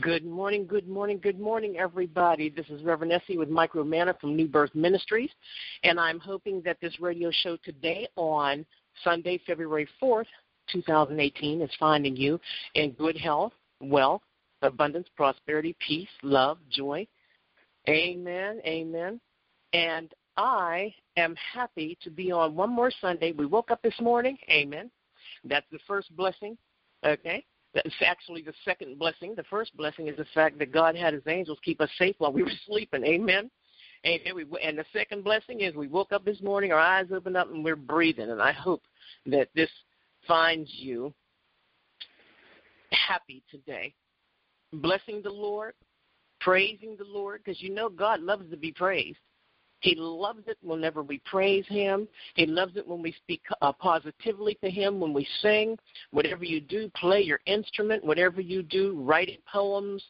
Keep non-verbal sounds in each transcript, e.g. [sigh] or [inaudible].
Good morning, good morning, good morning, everybody. This is Reverend Essie with Micro Manna from New Birth Ministries, and I'm hoping that this radio show today on Sunday, February 4th, 2018, is finding you in good health, wealth, abundance, prosperity, peace, love, joy. Amen, amen. And I am happy to be on one more Sunday. We woke up this morning, amen. That's the first blessing, okay? That's actually the second blessing. The first blessing is the fact that God had his angels keep us safe while we were [laughs] sleeping. Amen. Amen. And the second blessing is we woke up this morning, our eyes opened up, and we're breathing. And I hope that this finds you happy today. Blessing the Lord, praising the Lord, because you know God loves to be praised. He loves it whenever we praise Him. He loves it when we speak uh, positively to Him, when we sing. Whatever you do, play your instrument. Whatever you do, writing poems.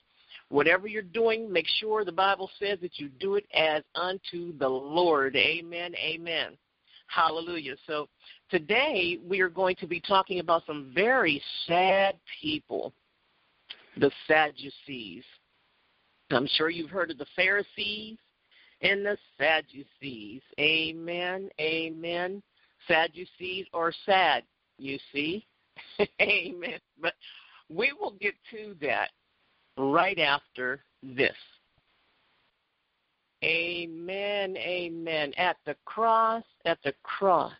Whatever you're doing, make sure the Bible says that you do it as unto the Lord. Amen. Amen. Hallelujah. So today we are going to be talking about some very sad people, the Sadducees. I'm sure you've heard of the Pharisees and the Sadducees. Amen. Amen. Sadducees or sad, you see. [laughs] Amen. But we will get to that right after this. Amen. Amen. At the cross, at the cross,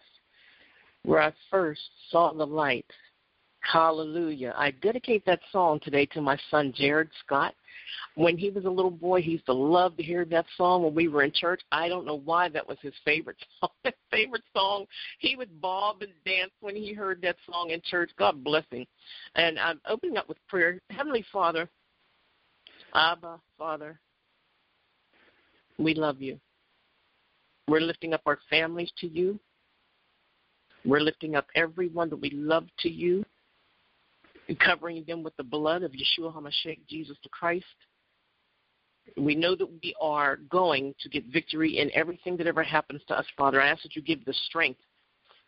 where I first saw the light. Hallelujah. I dedicate that song today to my son, Jared Scott. When he was a little boy, he used to love to hear that song when we were in church. I don't know why that was his favorite [laughs] song. His favorite song. He would bob and dance when he heard that song in church. God bless him. And I'm opening up with prayer. Heavenly Father, Abba, Father, we love you. We're lifting up our families to you. We're lifting up everyone that we love to you and covering them with the blood of Yeshua HaMashiach, Jesus the Christ. We know that we are going to get victory in everything that ever happens to us, Father. I ask that you give the strength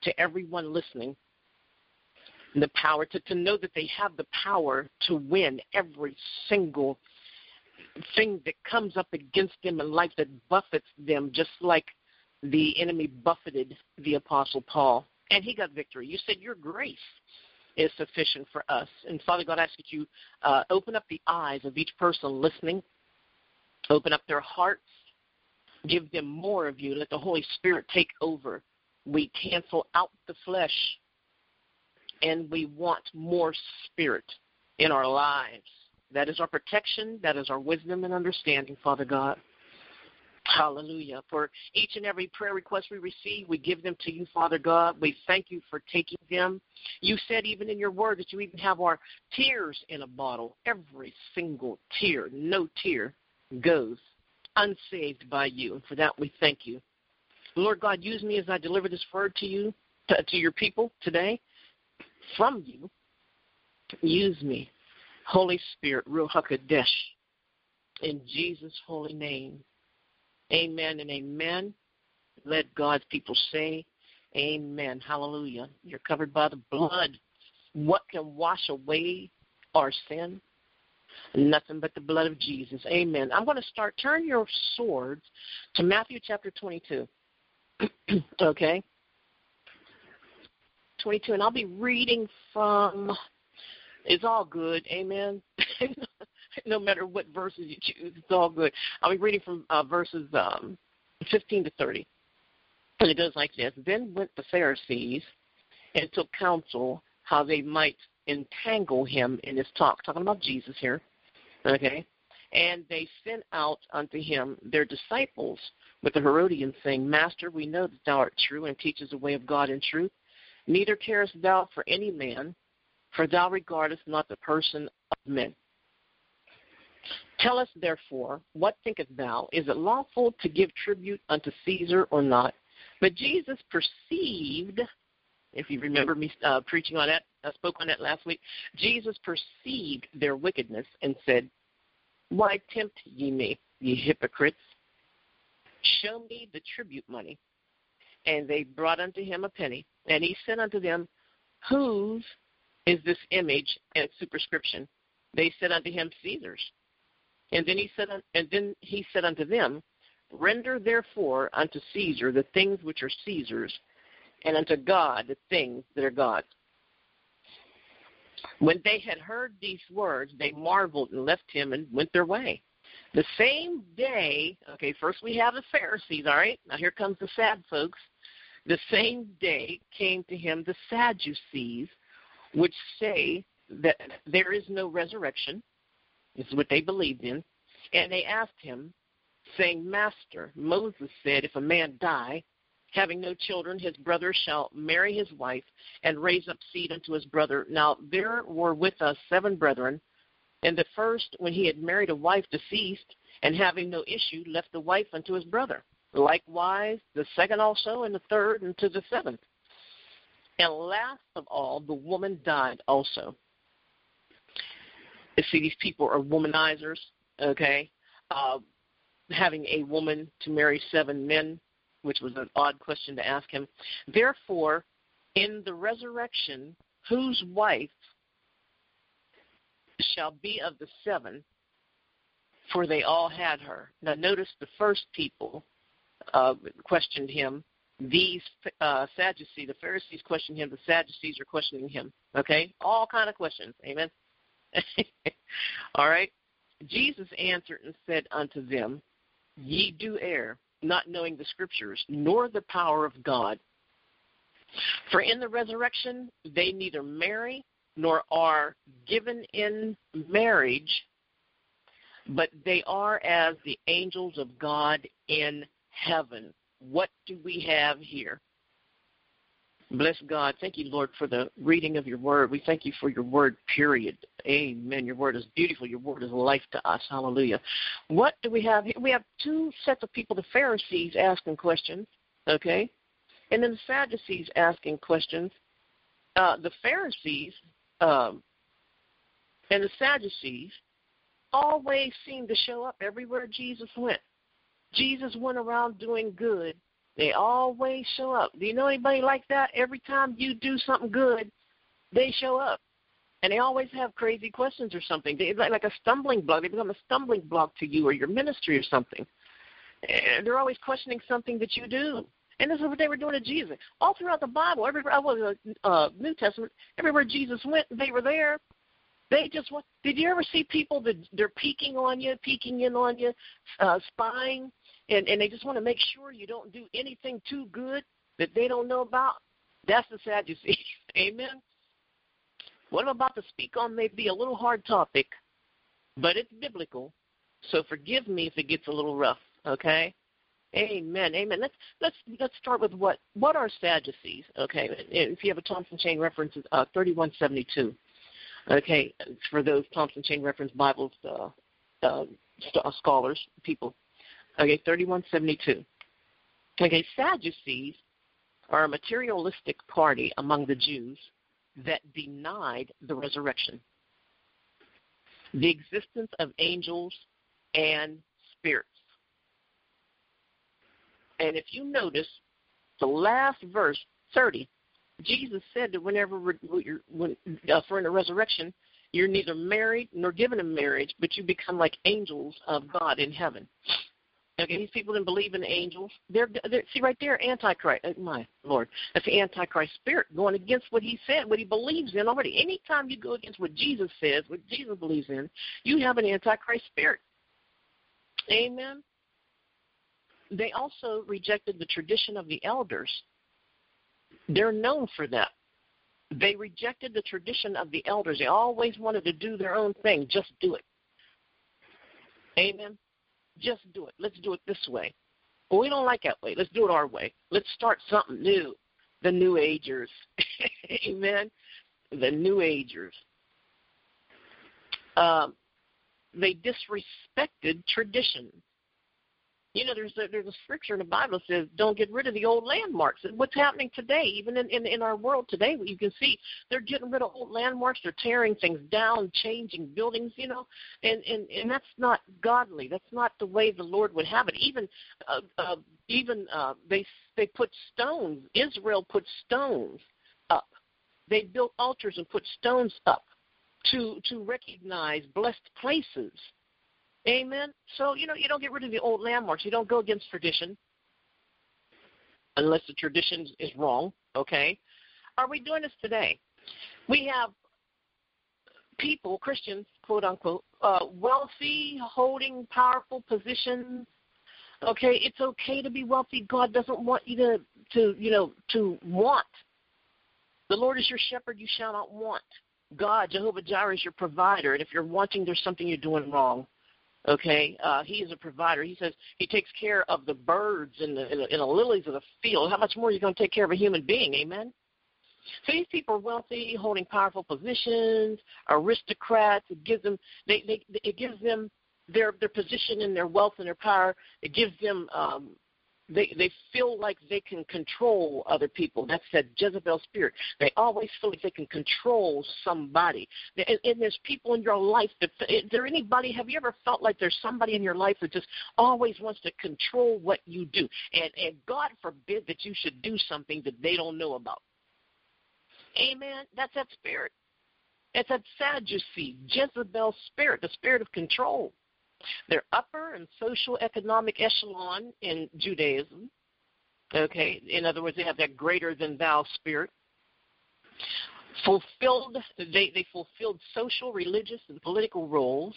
to everyone listening, and the power to, to know that they have the power to win every single thing that comes up against them in life that buffets them, just like the enemy buffeted the Apostle Paul. And he got victory. You said your grace is sufficient for us. And Father God, I ask that you uh, open up the eyes of each person listening, open up their hearts, give them more of you. Let the Holy Spirit take over. We cancel out the flesh, and we want more spirit in our lives. That is our protection. That is our wisdom and understanding, Father God. Hallelujah. For each and every prayer request we receive, we give them to you, Father God. We thank you for taking them. You said even in your word that you even have our tears in a bottle. Every single tear, no tear goes unsaved by you. And for that we thank you. Lord God, use me as I deliver this word to you, to, to your people today from you. Use me. Holy Spirit, Ruach HaKodesh, in Jesus' holy name. Amen and amen. Let God's people say, Amen. Hallelujah. You're covered by the blood. What can wash away our sin? Nothing but the blood of Jesus. Amen. I'm going to start. Turn your swords to Matthew chapter 22. [clears throat] okay? 22. And I'll be reading from, it's all good. Amen. [laughs] no matter what verses you choose. It's all good. I'll be reading from uh, verses um, 15 to 30. And it goes like this Then went the Pharisees and took counsel how they might entangle him in his talk. Talking about Jesus here. Okay? And they sent out unto him their disciples with the Herodians, saying, Master, we know that thou art true and teachest the way of God in truth. Neither carest thou for any man, for thou regardest not the person of men. Tell us therefore, what thinkest thou? Is it lawful to give tribute unto Caesar or not? But Jesus perceived, if you remember me uh, preaching on that, I spoke on that last week. Jesus perceived their wickedness and said, Why tempt ye me, ye hypocrites? Show me the tribute money. And they brought unto him a penny. And he said unto them, Whose is this image and superscription? They said unto him, Caesar's. And then he said, and then he said unto them, Render therefore unto Caesar the things which are Caesar's, and unto God the things that are God's. When they had heard these words, they marveled and left him and went their way. The same day, okay, first we have the Pharisees, all right? Now here comes the sad folks. The same day came to him the Sadducees, which say that there is no resurrection. This is what they believed in. And they asked him, saying, Master, Moses said, if a man die, having no children, his brother shall marry his wife and raise up seed unto his brother. Now there were with us seven brethren, and the first, when he had married a wife deceased, and having no issue, left the wife unto his brother. Likewise, the second also, and the third, and to the seventh. And last of all, the woman died also. See, these people are womanizers, okay? Uh, having a woman to marry seven men, which was an odd question to ask him. Therefore, in the resurrection, whose wife shall be of the seven? For they all had her. Now, notice the first people uh, questioned him. These uh, Sadducees, the Pharisees questioned him. The Sadducees are questioning him. Okay, all kind of questions. Amen. [laughs] all right. Jesus answered and said unto them, Ye do err, not knowing the Scriptures, nor the power of God. For in the resurrection they neither marry nor are given in marriage, but they are as the angels of God in heaven. What do we have here? Bless God. Thank you, Lord, for the reading of your word. We thank you for your word, period. Amen. Your word is beautiful. Your word is life to us. Hallelujah. What do we have here? We have two sets of people the Pharisees asking questions, okay? And then the Sadducees asking questions. Uh, the Pharisees um, and the Sadducees always seemed to show up everywhere Jesus went. Jesus went around doing good they always show up. Do you know anybody like that? Every time you do something good, they show up. And they always have crazy questions or something. They like a stumbling block. They become a stumbling block to you or your ministry or something. And they're always questioning something that you do. And this is what they were doing to Jesus. All throughout the Bible, everywhere I was uh, New Testament, everywhere Jesus went, they were there. They just want. Did you ever see people that they're peeking on you, peeking in on you, uh, spying? And and they just want to make sure you don't do anything too good that they don't know about. That's the Sadducees. [laughs] Amen. What I'm about to speak on may be a little hard topic, but it's biblical. So forgive me if it gets a little rough. Okay. Amen. Amen. Let's let's let's start with what what are Sadducees? Okay. If you have a Thompson Chain reference, uh, thirty one seventy two. Okay, for those Thompson Chain reference Bibles uh, uh, scholars, people Okay, 3172. Okay, Sadducees are a materialistic party among the Jews that denied the resurrection, the existence of angels and spirits. And if you notice, the last verse, 30, Jesus said that whenever we're, when, uh, for in resurrection, you're neither married nor given in marriage, but you become like angels of God in heaven. Okay, these people didn't believe in angels. They're, they're see right there, antichrist. Uh, my Lord, that's the antichrist spirit going against what he said, what he believes in already. Anytime you go against what Jesus says, what Jesus believes in, you have an antichrist spirit. Amen. They also rejected the tradition of the elders. They're known for that. They rejected the tradition of the elders. They always wanted to do their own thing. Just do it. Amen. Just do it. Let's do it this way. Well, we don't like that way. Let's do it our way. Let's start something new. The New Agers. [laughs] Amen. The New Agers. Um, they disrespected tradition. You know, there's a, there's a scripture in the Bible that says, "Don't get rid of the old landmarks." And what's happening today, even in, in in our world today, you can see they're getting rid of old landmarks. They're tearing things down, changing buildings. You know, and and and that's not godly. That's not the way the Lord would have it. Even uh, uh, even uh, they they put stones. Israel put stones up. They built altars and put stones up to to recognize blessed places. Amen. So you know you don't get rid of the old landmarks. You don't go against tradition unless the tradition is wrong. Okay. Are we doing this today? We have people, Christians, quote unquote, uh, wealthy, holding powerful positions. Okay, it's okay to be wealthy. God doesn't want you to, to you know, to want. The Lord is your shepherd; you shall not want. God, Jehovah Jireh, is your provider, and if you're wanting, there's something you're doing wrong. Okay, uh, He is a provider. He says He takes care of the birds and the, and the, and the lilies of the field. How much more are you going to take care of a human being? Amen. So these people are wealthy, holding powerful positions, aristocrats. It gives them they, they it gives them their their position and their wealth and their power. It gives them um, they they feel like they can control other people. That's that Jezebel spirit. They always feel like they can control somebody. And, and there's people in your life that is there anybody? Have you ever felt like there's somebody in your life that just always wants to control what you do? And and God forbid that you should do something that they don't know about. Amen. That's that spirit. It's that Sadducee, Jezebel spirit, the spirit of control. They're upper and social economic echelon in Judaism. Okay, in other words, they have that greater than thou spirit. Fulfilled, they, they fulfilled social, religious, and political roles.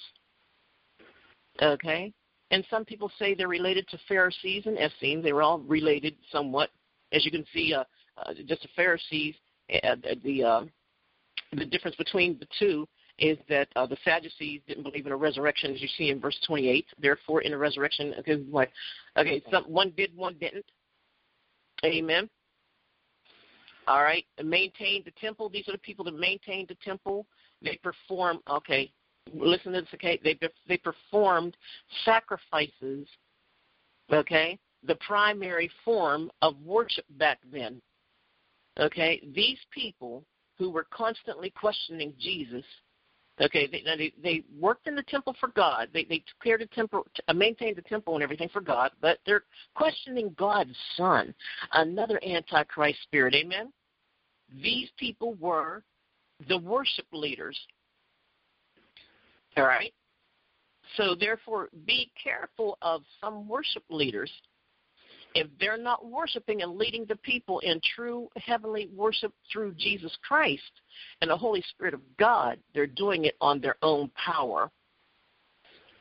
Okay, and some people say they're related to Pharisees and Essenes. They were all related somewhat. As you can see, uh, uh, just the Pharisees uh, the uh, the difference between the two is that uh, the Sadducees didn't believe in a resurrection, as you see in verse 28. Therefore, in a resurrection, okay? Okay, some, one did, one didn't. Amen. All right, maintained the temple. These are the people that maintained the temple. They perform. Okay, listen to this. Okay, they they performed sacrifices. Okay, the primary form of worship back then. Okay, these people who were constantly questioning Jesus, okay, they they, they worked in the temple for God. They they the temple, uh, maintained the temple and everything for God, but they're questioning God's Son, another antichrist spirit. Amen. These people were the worship leaders. All right. So therefore, be careful of some worship leaders if they're not worshiping and leading the people in true heavenly worship through Jesus Christ and the Holy Spirit of God, they're doing it on their own power.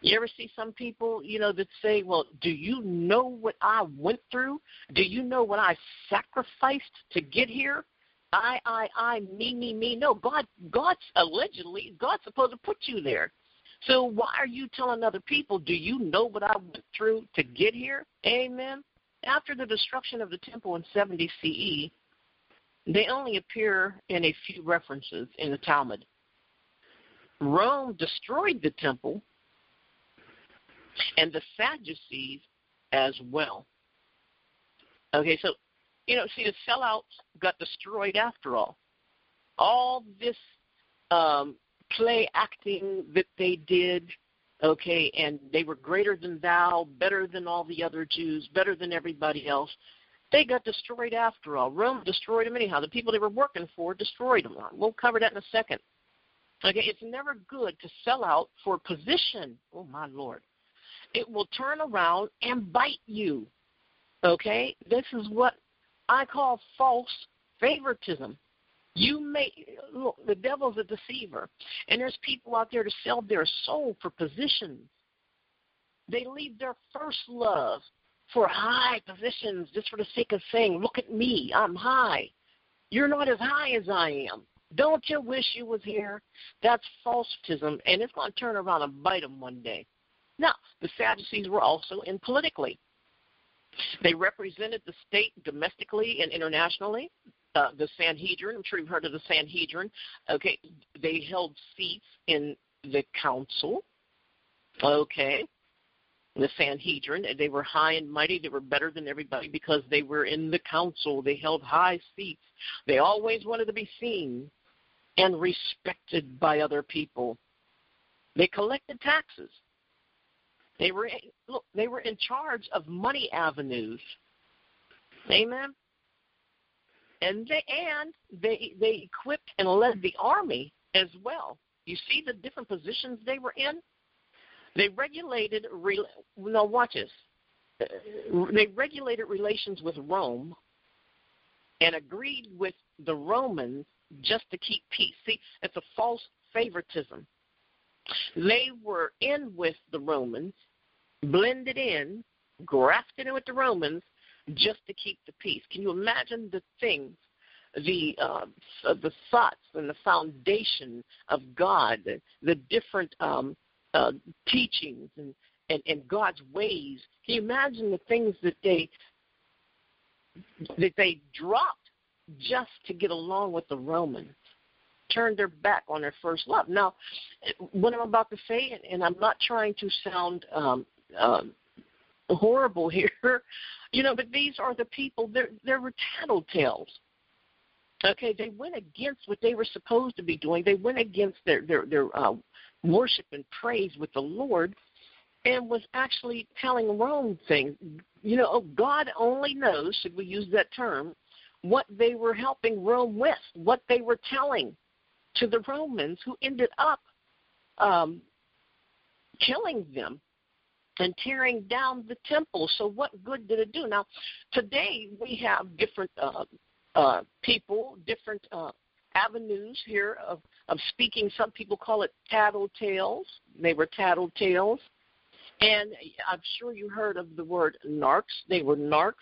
You ever see some people, you know, that say, "Well, do you know what I went through? Do you know what I sacrificed to get here?" I, I, I, me, me, me. No, God, God's allegedly God's supposed to put you there. So why are you telling other people? Do you know what I went through to get here? Amen. After the destruction of the temple in 70 CE, they only appear in a few references in the Talmud. Rome destroyed the temple and the Sadducees as well. Okay, so, you know, see, the sellouts got destroyed after all. All this um, play acting that they did okay, and they were greater than thou, better than all the other Jews, better than everybody else. They got destroyed after all. Rome destroyed them anyhow. The people they were working for destroyed them. We'll cover that in a second. Okay, it's never good to sell out for position. Oh my lord. It will turn around and bite you. Okay? This is what I call false favoritism. You may look, the devil's a deceiver, and there's people out there to sell their soul for positions. They leave their first love for high positions just for the sake of saying, "Look at me, I'm high." You're not as high as I am. Don't you wish you was here? That's falsetism, and it's going to turn around and bite them one day. Now, the Sadducees were also in politically. They represented the state domestically and internationally uh, the Sanhedrin. I'm sure you've heard of the Sanhedrin. Okay, they held seats in the council. Okay, the Sanhedrin. They were high and mighty. They were better than everybody because they were in the council. They held high seats. They always wanted to be seen and respected by other people. They collected taxes. They were look, they were in charge of money avenues. Amen and they and they they equipped and led the army as well. You see the different positions they were in? They regulated, no, watch this. Uh, they regulated relations with Rome and agreed with the Romans just to keep peace. See, it's a false favoritism. They were in with the Romans, blended in, grafted in with the Romans just to keep the peace. Can you imagine the things, the uh, the thoughts and the foundation of God, the, different um, uh, teachings and, and and God's ways? Can you imagine the things that they that they dropped just to get along with the Romans? turned their back on their first love. Now, what I'm about to say, and I'm not trying to sound um, um, horrible here, [laughs] you know, but these are the people. They're they were tattletales. Okay, they went against what they were supposed to be doing. They went against their their their uh, worship and praise with the Lord, and was actually telling Rome things. You know, oh, God only knows. Should we use that term? What they were helping Rome with, what they were telling to the Romans, who ended up um, killing them and tearing down the temple. So, what good did it do? Now, today we have different uh, uh, people, different uh, avenues here of, of speaking. Some people call it tattletales. They were tattletales. And I'm sure you heard of the word narcs. They were narcs.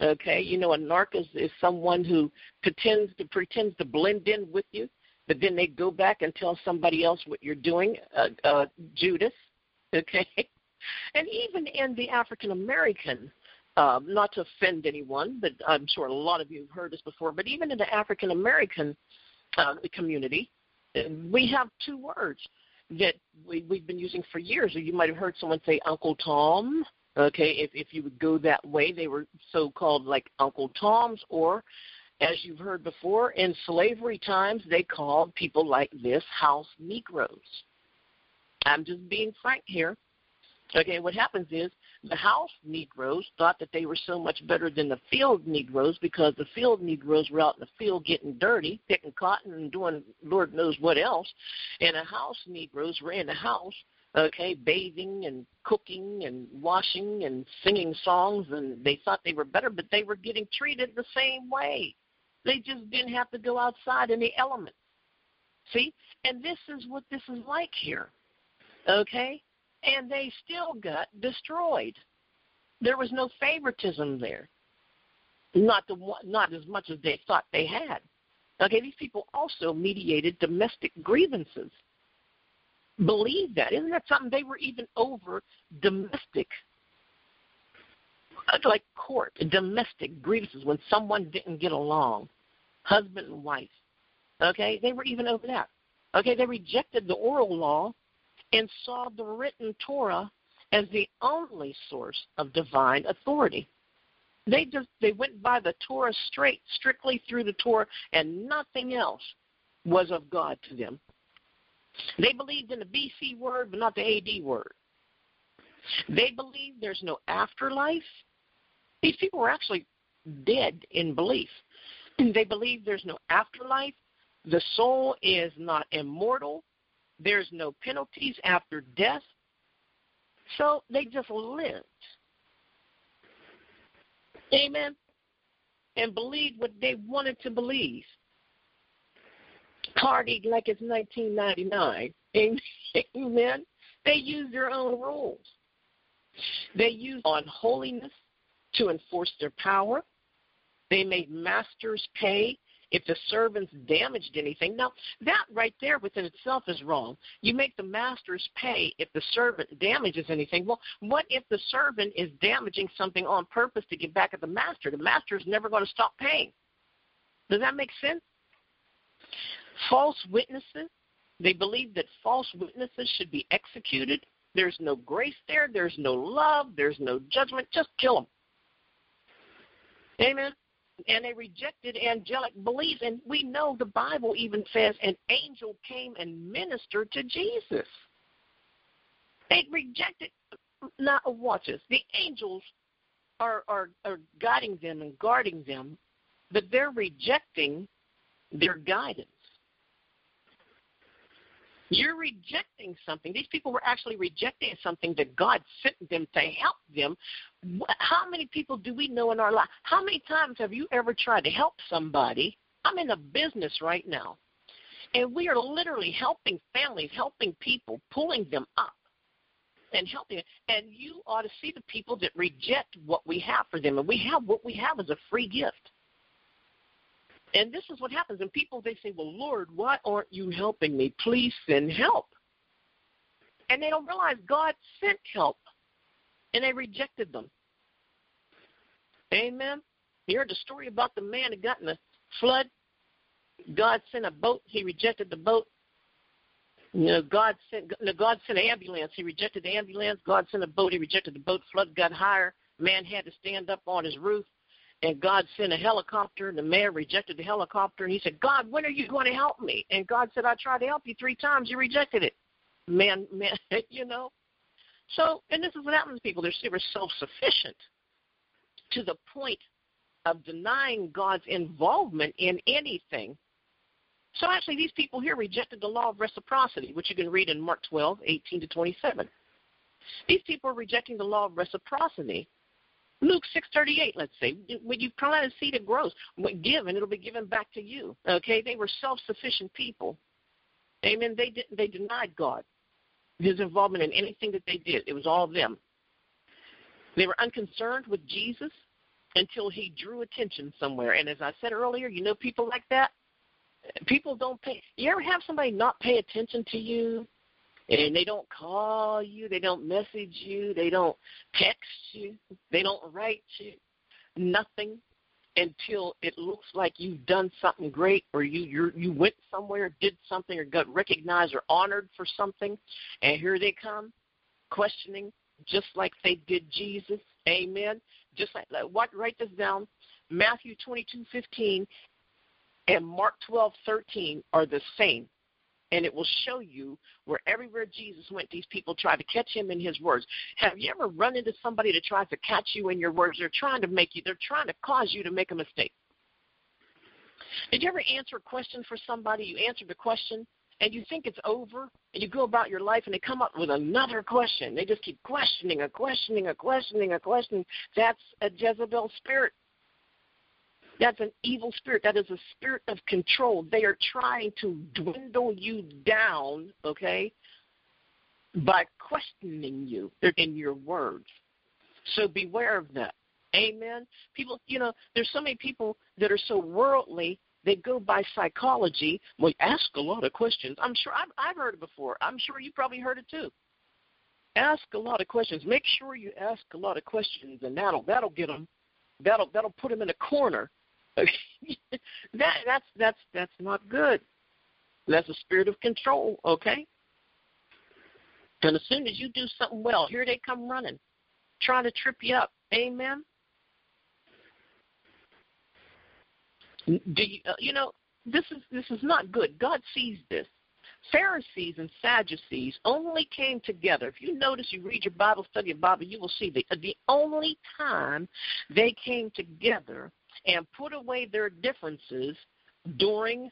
Okay, you know, a narc is, is someone who pretends to pretends to blend in with you but then they go back and tell somebody else what you're doing, uh, uh, Judas, okay? [laughs] And even in the African American, um, not to offend anyone, but I'm sure a lot of you have heard this before, but even in the African American uh, community, we have two words that we, we've been using for years. Or You might have heard someone say Uncle Tom. Okay, if if you would go that way, they were so called like Uncle Toms, or as you've heard before, in slavery times, they called people like this house Negroes. I'm just being frank here. Okay, what happens is the house Negroes thought that they were so much better than the field Negroes because the field Negroes were out in the field getting dirty, picking cotton and doing Lord knows what else. And the house Negroes were in the house, okay, bathing and cooking and washing and singing songs, and they thought they were better, but they were getting treated the same way. They just didn't have to go outside in the elements. See? And this is what this is like here. Okay? And they still got destroyed. There was no favoritism there. Not the not as much as they thought they had. Okay, these people also mediated domestic grievances. Believe that. Isn't that something? They were even over domestic like court, domestic grievances when someone didn't get along, husband and wife. Okay, they were even over that. Okay, they rejected the oral law and saw the written Torah as the only source of divine authority. They just they went by the Torah straight, strictly through the Torah, and nothing else was of God to them. They believed in the BC word, but not the AD word. They believed there's no afterlife these people were actually dead in belief. [clears throat] They believe there's no afterlife, the soul is not immortal, there's no penalties after death. So they just lived. Amen. And believed what they wanted to believe. Partied like it's 1999. [laughs] Amen. They used their own rules. They used on holiness to enforce their power. They made masters pay if the servants damaged anything. Now, that right there within itself is wrong. You make the masters pay if the servant damages anything. Well, what if the servant is damaging something on purpose to get back at the master? The master is never going to stop paying. Does that make sense? False witnesses. They believe that false witnesses should be executed. There's no grace there. There's no love. There's no judgment. Just kill them. Amen. And they rejected angelic beliefs. And we know the Bible even says an angel came and ministered to Jesus. They rejected. Now, watch this. The angels are, are, are guiding them and guarding them, but they're rejecting their guidance. You're rejecting something. These people were actually rejecting something that God sent them to help them. How many people do we know in our life? How many times have you ever tried to help somebody? I'm in a business right now, and we are literally helping families, helping people, pulling them up and helping. And you ought to see the people that reject what we have for them, and we have what we have as a free gift. And this is what happens. And people, they say, Well, Lord, why aren't you helping me? Please send help. And they don't realize God sent help, and they rejected them. Amen. You heard the story about the man that got in the flood. God sent a boat. He rejected the boat. You know, God sent no, God sent an ambulance. He rejected the ambulance. God sent a boat. He rejected the boat. Flood got higher. Man had to stand up on his roof and God sent a helicopter, and the man rejected the helicopter, and he said, God, when are you going to help me? And God said, I tried to help you three times, you rejected it. Man, [laughs] man, you know. So, and this is what happens to people. They're, they're self-sufficient to the point of denying God's involvement in anything. So actually, these people here rejected the law of reciprocity, which you can read in Mark 12, 18 to 27. These people are rejecting the law of reciprocity Luke six thirty eight, let's say, when you plant a seed, it grows. Give, and it'll be given back to you. Okay, they were self sufficient people. Amen. They did, they denied God, His involvement in anything that they did. It was all them. They were unconcerned with Jesus until He drew attention somewhere. And as I said earlier, you know people like that. People don't pay. You ever have somebody not pay attention to you? And they don't call you, they don't message you, they don't text you, they don't write you, nothing until it looks like you've done something great or you you you went somewhere, did something or got recognized or honored for something, and here they come questioning just like they did Jesus. Amen. Just like what write this down. Matthew twenty two fifteen and Mark twelve thirteen are the same and it will show you where everywhere Jesus went, these people tried to catch him in his words. Have you ever run into somebody that tries to catch you in your words? They're trying to make you, they're trying to cause you to make a mistake. Did you ever answer a question for somebody? You answered the question and you think it's over and you go about your life and they come up with another question. They just keep questioning, a questioning, a questioning, a questioning. That's a Jezebel spirit. That's an evil spirit. That is a spirit of control. They are trying to dwindle you down, okay, by questioning you in your words. So beware of that. Amen. People, you know, there's so many people that are so worldly. They go by psychology. Well, ask a lot of questions. I'm sure I've, I've heard it before. I'm sure you probably heard it too. Ask a lot of questions. Make sure you ask a lot of questions, and that'll that'll get them. That'll that'll put them in a corner [laughs] that that's that's that's not good. That's a spirit of control, okay? And as soon as you do something well, here they come running, trying to trip you up. Amen. Do you, uh, you know this is this is not good. God sees this. Pharisees and Sadducees only came together. If you notice, you read your Bible, study your Bible, you will see the the only time they came together and put away their differences during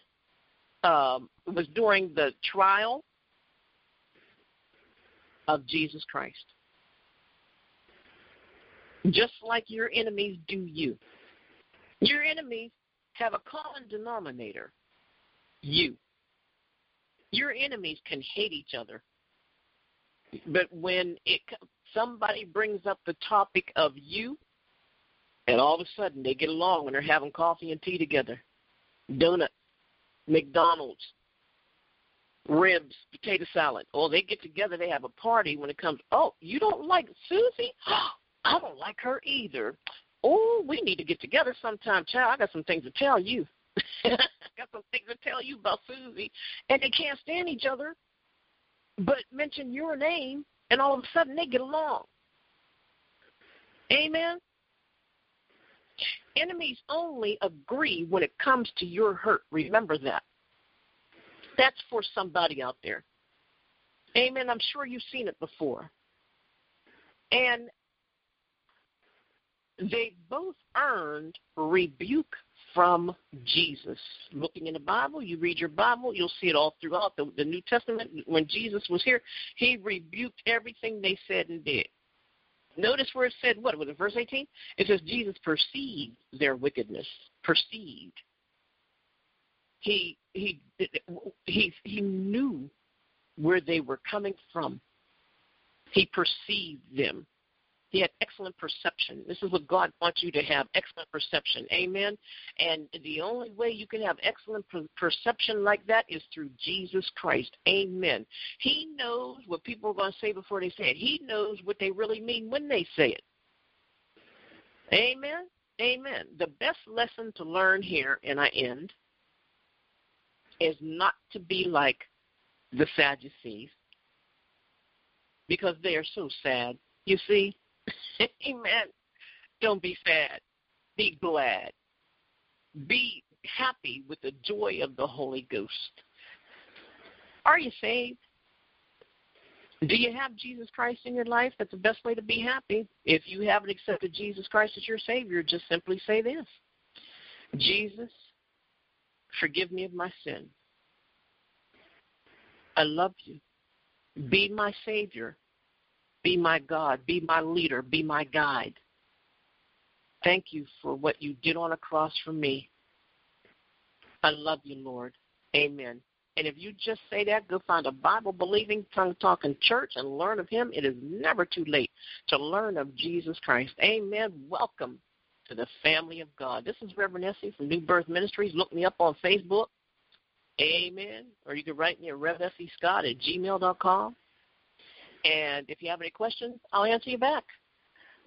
um, was during the trial of Jesus Christ. Just like your enemies do you. Your enemies have a common denominator you. Your enemies can hate each other. But when it somebody brings up the topic of you, and all of a sudden, they get along when they're having coffee and tea together. Donuts, McDonald's, ribs, potato salad. Or they get together, they have a party when it comes, oh, you don't like Susie? [gasps] I don't like her either. Oh, we need to get together sometime, child. I got some things to tell you. I [laughs] got some things to tell you about Susie. And they can't stand each other, but mention your name, and all of a sudden they get along. Amen? Enemies only agree when it comes to your hurt. Remember that. That's for somebody out there. Amen. I'm sure you've seen it before. And they both earned rebuke from Jesus. Looking in the Bible, you read your Bible, you'll see it all throughout the, the New Testament. When Jesus was here, he rebuked everything they said and did. Notice where it said what? Was it verse 18? It says Jesus perceived their wickedness. Perceived. He he he he knew where they were coming from. He perceived them. He had excellent perception. This is what God wants you to have excellent perception. Amen. And the only way you can have excellent per- perception like that is through Jesus Christ. Amen. He knows what people are going to say before they say it, He knows what they really mean when they say it. Amen. Amen. The best lesson to learn here, and I end, is not to be like the Sadducees because they are so sad. You see, [laughs] Amen. Don't be sad. Be glad. Be happy with the joy of the Holy Ghost. Are you saved? Do you have Jesus Christ in your life? That's the best way to be happy. If you haven't accepted Jesus Christ as your Savior, just simply say this Jesus, forgive me of my sin. I love you. Be my Savior. Be my God. Be my leader. Be my guide. Thank you for what you did on a cross for me. I love you, Lord. Amen. And if you just say that, go find a Bible believing, tongue talking church and learn of Him. It is never too late to learn of Jesus Christ. Amen. Welcome to the family of God. This is Reverend Essie from New Birth Ministries. Look me up on Facebook. Amen. Or you can write me at Scott at gmail.com. And if you have any questions, I'll answer you back.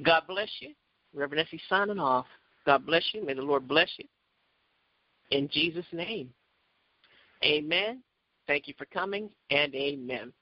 God bless you. Reverend Essie signing off. God bless you. May the Lord bless you. In Jesus' name. Amen. Thank you for coming, and amen.